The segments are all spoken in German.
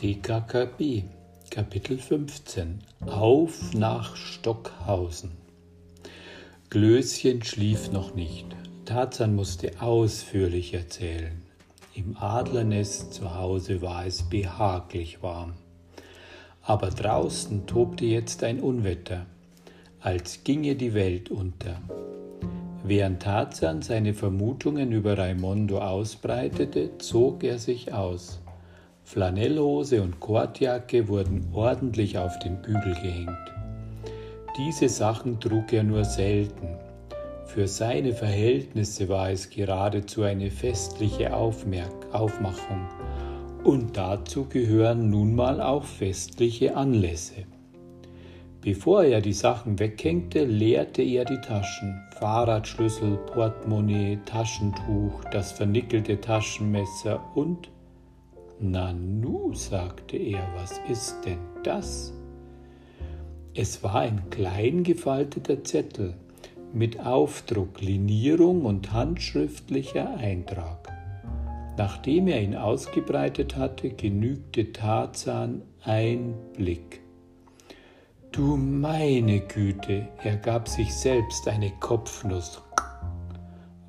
TKKB Kapitel 15 Auf nach Stockhausen Glöschen schlief noch nicht. Tarzan musste ausführlich erzählen. Im Adlernest zu Hause war es behaglich warm. Aber draußen tobte jetzt ein Unwetter, als ginge die Welt unter. Während Tarzan seine Vermutungen über Raimondo ausbreitete, zog er sich aus. Flanellhose und Kordjacke wurden ordentlich auf den Bügel gehängt. Diese Sachen trug er nur selten. Für seine Verhältnisse war es geradezu eine festliche Aufmerk Aufmachung. Und dazu gehören nun mal auch festliche Anlässe. Bevor er die Sachen weghängte, leerte er die Taschen. Fahrradschlüssel, Portemonnaie, Taschentuch, das vernickelte Taschenmesser und Nanu, sagte er, was ist denn das? Es war ein klein gefalteter Zettel mit Aufdruck, Linierung und handschriftlicher Eintrag. Nachdem er ihn ausgebreitet hatte, genügte Tarzan ein Blick. Du meine Güte, er gab sich selbst eine Kopfnuss.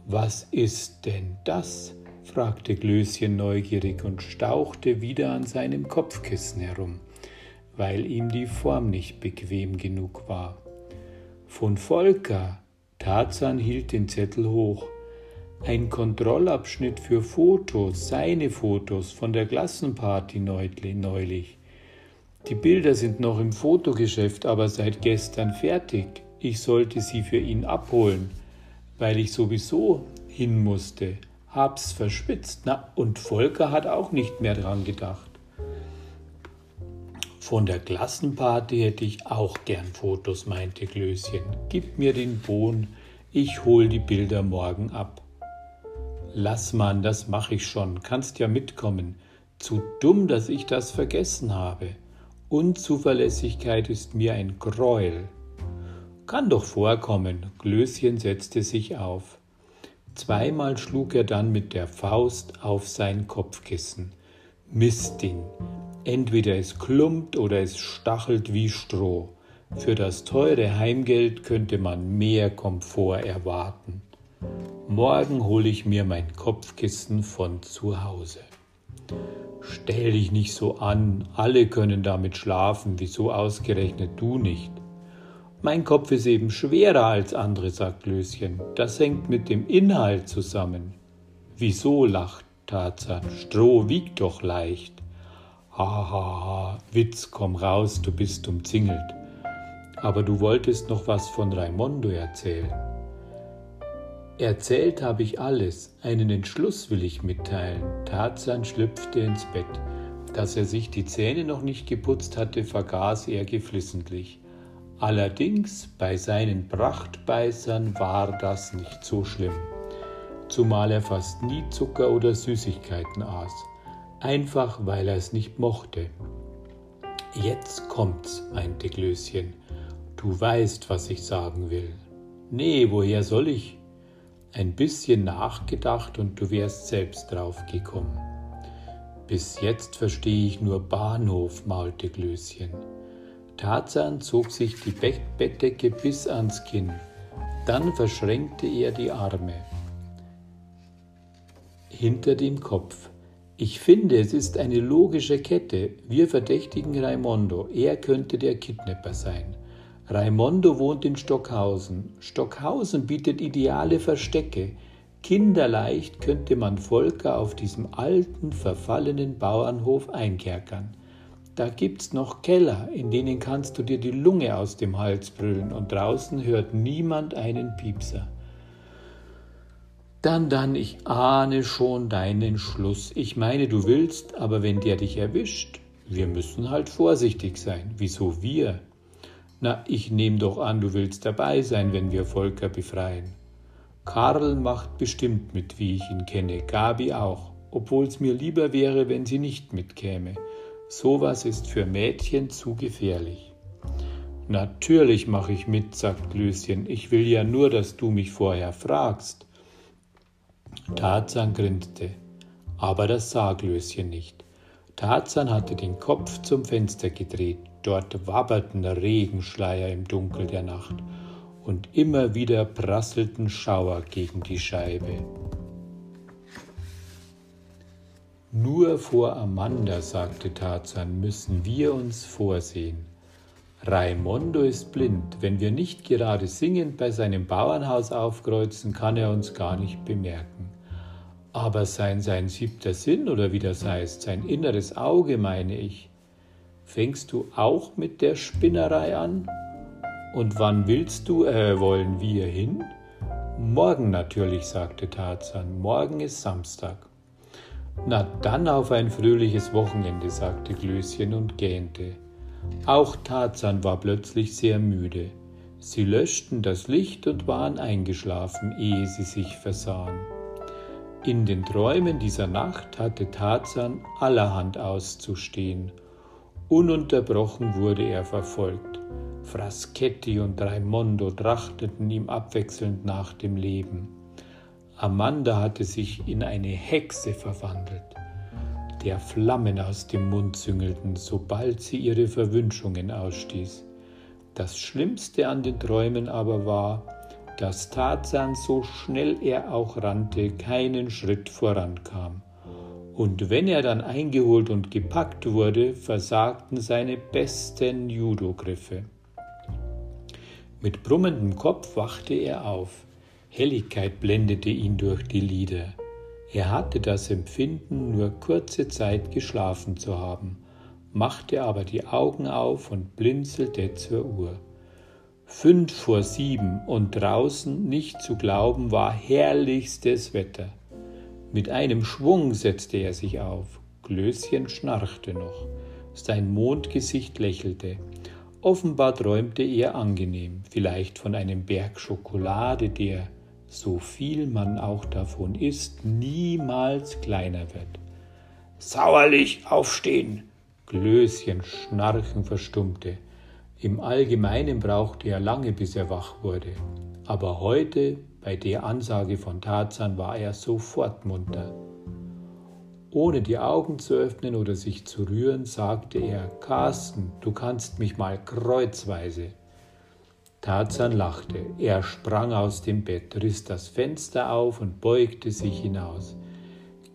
Was ist denn das? Fragte Glöschen neugierig und stauchte wieder an seinem Kopfkissen herum, weil ihm die Form nicht bequem genug war. Von Volker, Tarzan hielt den Zettel hoch. Ein Kontrollabschnitt für Fotos, seine Fotos von der Klassenparty neulich. Die Bilder sind noch im Fotogeschäft, aber seit gestern fertig. Ich sollte sie für ihn abholen, weil ich sowieso hin musste hab's verschwitzt. Na, und Volker hat auch nicht mehr dran gedacht. Von der Klassenparty hätte ich auch gern Fotos, meinte Klößchen. Gib mir den Bohn, ich hol die Bilder morgen ab. Lass man, das mach ich schon, kannst ja mitkommen. Zu dumm, dass ich das vergessen habe. Unzuverlässigkeit ist mir ein Gräuel. Kann doch vorkommen. Glöschen setzte sich auf. Zweimal schlug er dann mit der Faust auf sein Kopfkissen. Mistding. Entweder es klumpt oder es stachelt wie Stroh. Für das teure Heimgeld könnte man mehr Komfort erwarten. Morgen hole ich mir mein Kopfkissen von zu Hause. Stell dich nicht so an, alle können damit schlafen, wieso ausgerechnet du nicht? Mein Kopf ist eben schwerer als andere, sagt Löschen. Das hängt mit dem Inhalt zusammen. Wieso, lacht Tarzan. Stroh wiegt doch leicht. Ha, ha, ha, Witz, komm raus, du bist umzingelt. Aber du wolltest noch was von Raimondo erzählen. Erzählt habe ich alles, einen Entschluss will ich mitteilen. Tarzan schlüpfte ins Bett. Dass er sich die Zähne noch nicht geputzt hatte, vergaß er geflissentlich. Allerdings bei seinen Prachtbeißern war das nicht so schlimm, zumal er fast nie Zucker oder Süßigkeiten aß, einfach weil er es nicht mochte. Jetzt kommt's, meinte Glöschen. Du weißt, was ich sagen will. Nee, woher soll ich? Ein bisschen nachgedacht und du wärst selbst drauf gekommen. Bis jetzt verstehe ich nur Bahnhof, maulte Glöschen. Tarzan zog sich die Bettdecke bis ans Kinn. Dann verschränkte er die Arme hinter dem Kopf. Ich finde, es ist eine logische Kette. Wir verdächtigen Raimondo. Er könnte der Kidnapper sein. Raimondo wohnt in Stockhausen. Stockhausen bietet ideale Verstecke. Kinderleicht könnte man Volker auf diesem alten, verfallenen Bauernhof einkerkern. Da gibt's noch Keller, in denen kannst du dir die Lunge aus dem Hals brüllen und draußen hört niemand einen Piepser. Dann, dann, ich ahne schon deinen Schluss. Ich meine, du willst, aber wenn der dich erwischt, wir müssen halt vorsichtig sein. Wieso wir? Na, ich nehme doch an, du willst dabei sein, wenn wir Volker befreien. Karl macht bestimmt mit, wie ich ihn kenne, Gabi auch, obwohl's mir lieber wäre, wenn sie nicht mitkäme. Sowas ist für Mädchen zu gefährlich. Natürlich mache ich mit, sagt Glöschen. Ich will ja nur, dass du mich vorher fragst. Tarzan grinste. Aber das sah Glöschen nicht. Tarzan hatte den Kopf zum Fenster gedreht. Dort wabberten Regenschleier im Dunkel der Nacht und immer wieder prasselten Schauer gegen die Scheibe. Nur vor Amanda, sagte Tarzan, müssen wir uns vorsehen. Raimondo ist blind. Wenn wir nicht gerade singend bei seinem Bauernhaus aufkreuzen, kann er uns gar nicht bemerken. Aber sein, sein siebter Sinn oder wie das heißt, sein inneres Auge, meine ich. Fängst du auch mit der Spinnerei an? Und wann willst du, äh, wollen wir hin? Morgen natürlich, sagte Tarzan. Morgen ist Samstag. Na dann auf ein fröhliches Wochenende, sagte Glöschen und gähnte. Auch Tarzan war plötzlich sehr müde. Sie löschten das Licht und waren eingeschlafen, ehe sie sich versahen. In den Träumen dieser Nacht hatte Tarzan allerhand auszustehen. Ununterbrochen wurde er verfolgt. Fraschetti und Raimondo trachteten ihm abwechselnd nach dem Leben. Amanda hatte sich in eine Hexe verwandelt der Flammen aus dem Mund züngelten, sobald sie ihre Verwünschungen ausstieß. Das Schlimmste an den Träumen aber war, dass Tarzan, so schnell er auch rannte, keinen Schritt vorankam. Und wenn er dann eingeholt und gepackt wurde, versagten seine besten Judo-Griffe. Mit brummendem Kopf wachte er auf. Helligkeit blendete ihn durch die Lider. Er hatte das Empfinden, nur kurze Zeit geschlafen zu haben, machte aber die Augen auf und blinzelte zur Uhr. Fünf vor sieben und draußen nicht zu glauben war herrlichstes Wetter. Mit einem Schwung setzte er sich auf. Glöschen schnarchte noch. Sein Mondgesicht lächelte. Offenbar träumte er angenehm, vielleicht von einem Berg Schokolade, der, so viel man auch davon isst, niemals kleiner wird. Sauerlich aufstehen! Glöschen schnarchen verstummte. Im Allgemeinen brauchte er lange, bis er wach wurde. Aber heute, bei der Ansage von Tarzan, war er sofort munter. Ohne die Augen zu öffnen oder sich zu rühren, sagte er, Carsten, du kannst mich mal kreuzweise. Tarzan lachte. Er sprang aus dem Bett, riss das Fenster auf und beugte sich hinaus.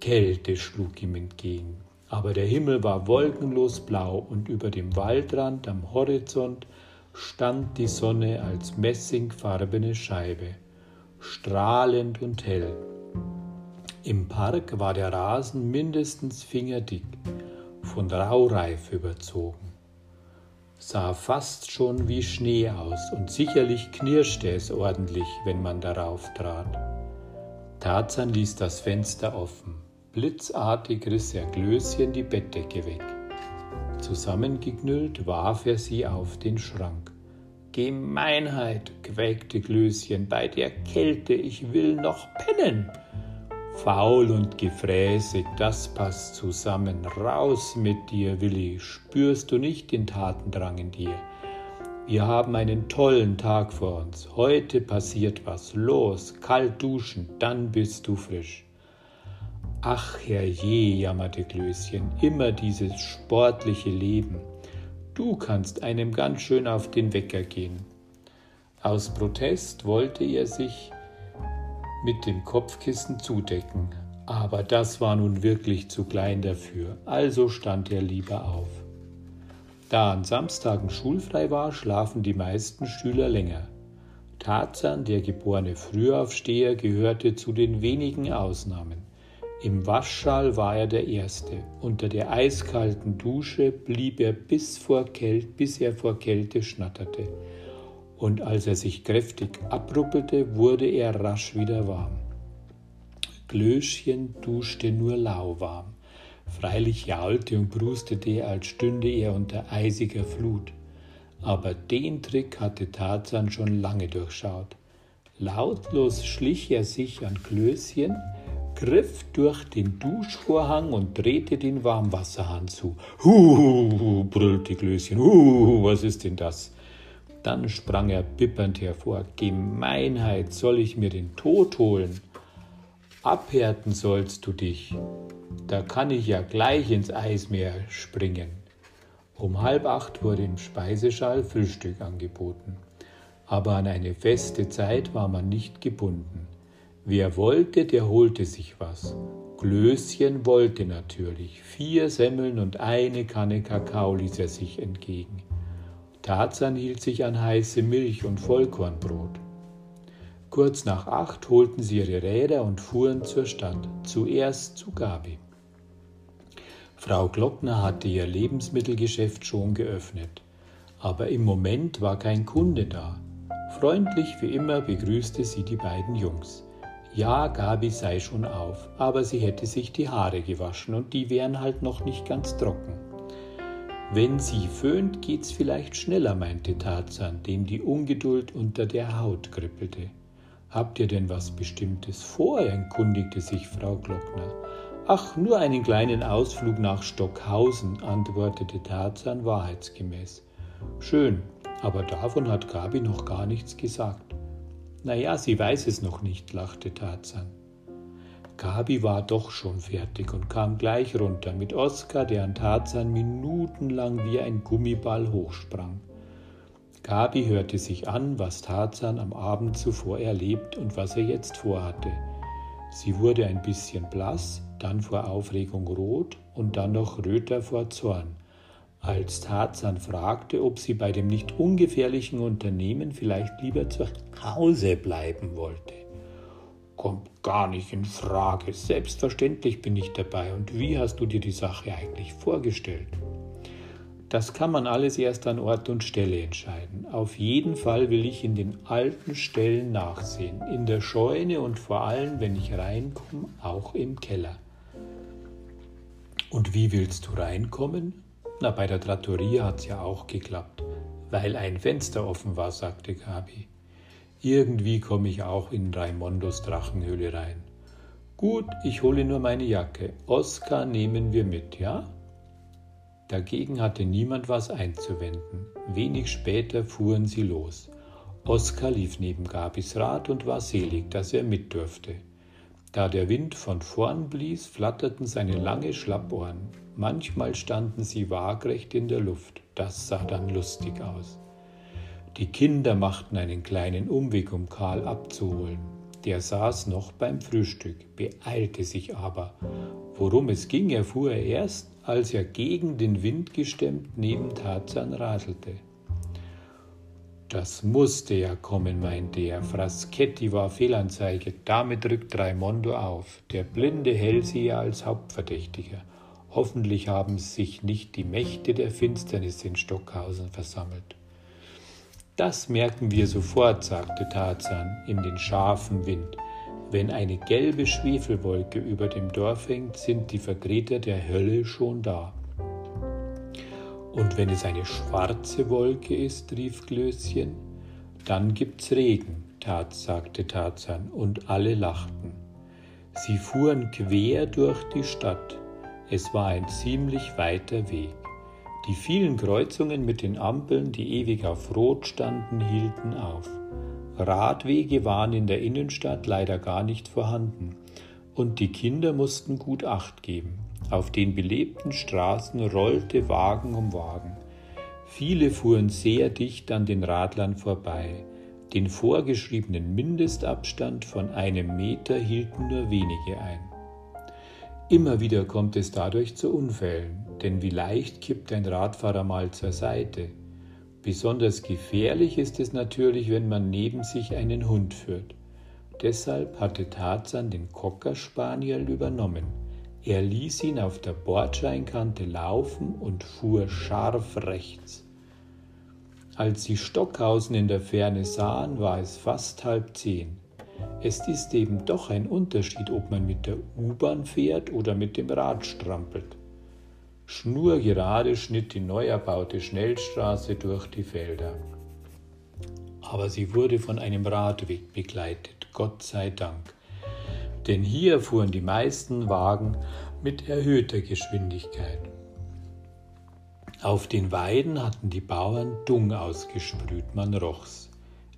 Kälte schlug ihm entgegen, aber der Himmel war wolkenlos blau und über dem Waldrand am Horizont stand die Sonne als messingfarbene Scheibe, strahlend und hell. Im Park war der Rasen mindestens fingerdick, von Raureif überzogen sah fast schon wie Schnee aus und sicherlich knirschte es ordentlich, wenn man darauf trat. Tarzan ließ das Fenster offen. Blitzartig riss er Glöschen die Bettdecke weg. Zusammengeknüllt warf er sie auf den Schrank. Gemeinheit, quäkte Glöschen, bei der Kälte, ich will noch pennen. Faul und gefräßig, das passt zusammen. Raus mit dir, Willi. Spürst du nicht den Tatendrang in dir? Wir haben einen tollen Tag vor uns. Heute passiert was. Los, kalt duschen, dann bist du frisch. Ach, herrje, jammerte Klößchen, immer dieses sportliche Leben. Du kannst einem ganz schön auf den Wecker gehen. Aus Protest wollte er sich mit dem Kopfkissen zudecken, aber das war nun wirklich zu klein dafür, also stand er lieber auf. Da an Samstagen schulfrei war, schlafen die meisten Schüler länger. Tarzan, der geborene Frühaufsteher, gehörte zu den wenigen Ausnahmen. Im Waschschal war er der Erste. Unter der eiskalten Dusche blieb er bis, vor Kälte, bis er vor Kälte schnatterte und als er sich kräftig abruppelte, wurde er rasch wieder warm. Glöschen duschte nur lauwarm. Freilich jaulte und brustete, als stünde er unter eisiger Flut. Aber den Trick hatte Tarzan schon lange durchschaut. Lautlos schlich er sich an Klößchen, griff durch den Duschvorhang und drehte den Warmwasserhahn zu. Huhu, brüllte Klößchen, huhu, was ist denn das? Dann sprang er bippernd hervor. Gemeinheit, soll ich mir den Tod holen? Abhärten sollst du dich. Da kann ich ja gleich ins Eismeer springen. Um halb acht wurde im Speisesaal Frühstück angeboten. Aber an eine feste Zeit war man nicht gebunden. Wer wollte, der holte sich was. Klößchen wollte natürlich. Vier Semmeln und eine Kanne Kakao ließ er sich entgegen. Tarzan hielt sich an heiße Milch und Vollkornbrot. Kurz nach acht holten sie ihre Räder und fuhren zur Stadt, zuerst zu Gabi. Frau Glockner hatte ihr Lebensmittelgeschäft schon geöffnet, aber im Moment war kein Kunde da. Freundlich wie immer begrüßte sie die beiden Jungs. Ja, Gabi sei schon auf, aber sie hätte sich die Haare gewaschen und die wären halt noch nicht ganz trocken. Wenn sie föhnt, geht's vielleicht schneller, meinte Tarzan, dem die Ungeduld unter der Haut kribbelte. Habt ihr denn was Bestimmtes vor? erkundigte sich Frau Glockner. Ach, nur einen kleinen Ausflug nach Stockhausen, antwortete Tarzan wahrheitsgemäß. Schön, aber davon hat Gabi noch gar nichts gesagt. Na ja, sie weiß es noch nicht, lachte Tarzan. Gabi war doch schon fertig und kam gleich runter mit Oskar, der an Tarzan minutenlang wie ein Gummiball hochsprang. Gabi hörte sich an, was Tarzan am Abend zuvor erlebt und was er jetzt vorhatte. Sie wurde ein bisschen blass, dann vor Aufregung rot und dann noch röter vor Zorn, als Tarzan fragte, ob sie bei dem nicht ungefährlichen Unternehmen vielleicht lieber zu Hause bleiben wollte. Kommt gar nicht in Frage. Selbstverständlich bin ich dabei. Und wie hast du dir die Sache eigentlich vorgestellt? Das kann man alles erst an Ort und Stelle entscheiden. Auf jeden Fall will ich in den alten Stellen nachsehen, in der Scheune und vor allem, wenn ich reinkomme, auch im Keller. Und wie willst du reinkommen? Na, bei der Trattoria hat's ja auch geklappt, weil ein Fenster offen war, sagte Gabi. Irgendwie komme ich auch in Raimondos Drachenhöhle rein. Gut, ich hole nur meine Jacke. Oskar nehmen wir mit, ja? Dagegen hatte niemand was einzuwenden. Wenig später fuhren sie los. Oskar lief neben Gabis Rad und war selig, dass er mit durfte. Da der Wind von vorn blies, flatterten seine lange Schlappohren. Manchmal standen sie waagrecht in der Luft. Das sah dann lustig aus. Die Kinder machten einen kleinen Umweg, um Karl abzuholen. Der saß noch beim Frühstück, beeilte sich aber. Worum es ging, erfuhr er erst, als er gegen den Wind gestemmt neben Tarzan raselte. Das musste ja kommen, meinte er. Fraschetti war Fehlanzeige. Damit rückt Raimondo auf. Der blinde Hellseher als Hauptverdächtiger. Hoffentlich haben sich nicht die Mächte der Finsternis in Stockhausen versammelt. Das merken wir sofort, sagte Tarzan in den scharfen Wind. Wenn eine gelbe Schwefelwolke über dem Dorf hängt, sind die Vertreter der Hölle schon da. Und wenn es eine schwarze Wolke ist, rief Glöschen, dann gibt's Regen, tat, sagte Tarzan, und alle lachten. Sie fuhren quer durch die Stadt. Es war ein ziemlich weiter Weg. Die vielen Kreuzungen mit den Ampeln, die ewig auf Rot standen, hielten auf. Radwege waren in der Innenstadt leider gar nicht vorhanden, und die Kinder mussten gut acht geben. Auf den belebten Straßen rollte Wagen um Wagen. Viele fuhren sehr dicht an den Radlern vorbei. Den vorgeschriebenen Mindestabstand von einem Meter hielten nur wenige ein. Immer wieder kommt es dadurch zu Unfällen, denn wie leicht kippt ein Radfahrer mal zur Seite. Besonders gefährlich ist es natürlich, wenn man neben sich einen Hund führt. Deshalb hatte Tarzan den Cocker Spaniel übernommen. Er ließ ihn auf der Bordscheinkante laufen und fuhr scharf rechts. Als sie Stockhausen in der Ferne sahen, war es fast halb zehn. Es ist eben doch ein Unterschied, ob man mit der U-Bahn fährt oder mit dem Rad strampelt. Schnurgerade schnitt die neu erbaute Schnellstraße durch die Felder. Aber sie wurde von einem Radweg begleitet, Gott sei Dank. Denn hier fuhren die meisten Wagen mit erhöhter Geschwindigkeit. Auf den Weiden hatten die Bauern Dung ausgesprüht, man roch's.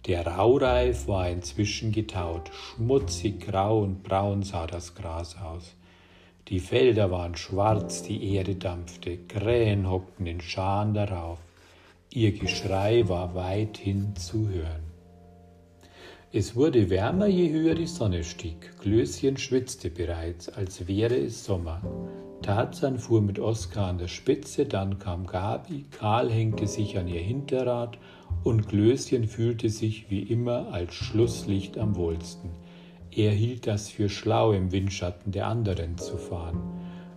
Der Raureif war inzwischen getaut, schmutzig grau und braun sah das Gras aus. Die Felder waren schwarz, die Erde dampfte, Krähen hockten in Scharen darauf. Ihr Geschrei war weithin zu hören. Es wurde wärmer, je höher die Sonne stieg. Klößchen schwitzte bereits, als wäre es Sommer. Tarzan fuhr mit Oskar an der Spitze, dann kam Gabi, Karl hängte sich an ihr Hinterrad und Klößchen fühlte sich wie immer als Schlusslicht am wohlsten. Er hielt das für schlau, im Windschatten der anderen zu fahren.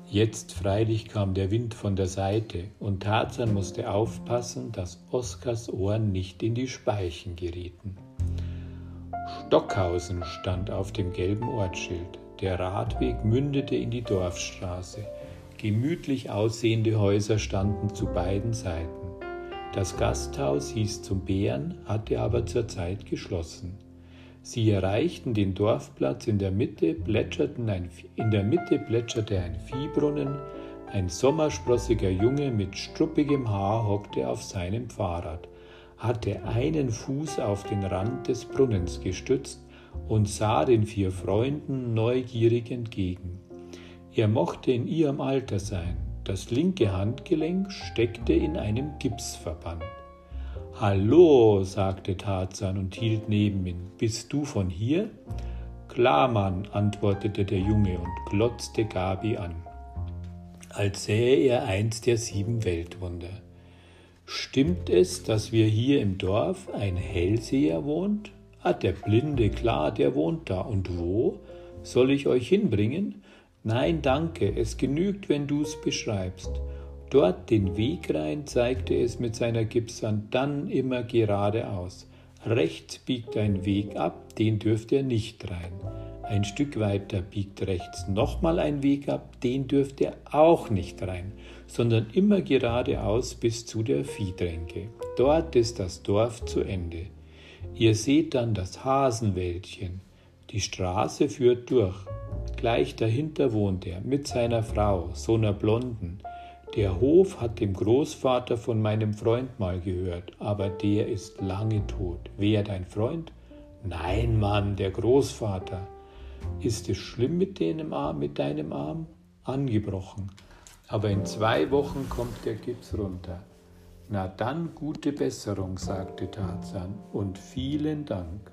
Jetzt freilich kam der Wind von der Seite und Tarzan musste aufpassen, dass Oskars Ohren nicht in die Speichen gerieten. Stockhausen stand auf dem gelben Ortsschild. Der Radweg mündete in die Dorfstraße. Gemütlich aussehende Häuser standen zu beiden Seiten. Das Gasthaus hieß zum Bären, hatte aber zurzeit geschlossen. Sie erreichten den Dorfplatz, in der Mitte, plätscherten ein, in der Mitte plätscherte ein Viehbrunnen, ein sommersprossiger Junge mit struppigem Haar hockte auf seinem Fahrrad, hatte einen Fuß auf den Rand des Brunnens gestützt und sah den vier Freunden neugierig entgegen. Er mochte in ihrem Alter sein, das linke Handgelenk steckte in einem Gipsverband. Hallo, sagte Tarzan und hielt neben ihn. Bist du von hier? Klar, Mann, antwortete der Junge und glotzte Gabi an, als sähe er eins der sieben Weltwunder. Stimmt es, dass wir hier im Dorf ein Hellseher wohnt? Ah, der Blinde, klar, der wohnt da. Und wo? Soll ich euch hinbringen? Nein, danke, es genügt, wenn du's beschreibst. Dort den Weg rein zeigte es mit seiner Gipswand, dann immer geradeaus. Rechts biegt ein Weg ab, den dürft ihr nicht rein. Ein Stück weiter biegt rechts nochmal ein Weg ab, den dürft ihr auch nicht rein, sondern immer geradeaus bis zu der Viehtränke. Dort ist das Dorf zu Ende. Ihr seht dann das Hasenwäldchen. Die Straße führt durch. Gleich dahinter wohnt er mit seiner Frau, so einer Blonden. Der Hof hat dem Großvater von meinem Freund mal gehört, aber der ist lange tot. Wer dein Freund? Nein, Mann, der Großvater. Ist es schlimm mit deinem Arm, mit deinem Arm? Angebrochen. Aber in zwei Wochen kommt der Gips runter. Na dann gute Besserung, sagte Tarzan, und vielen Dank.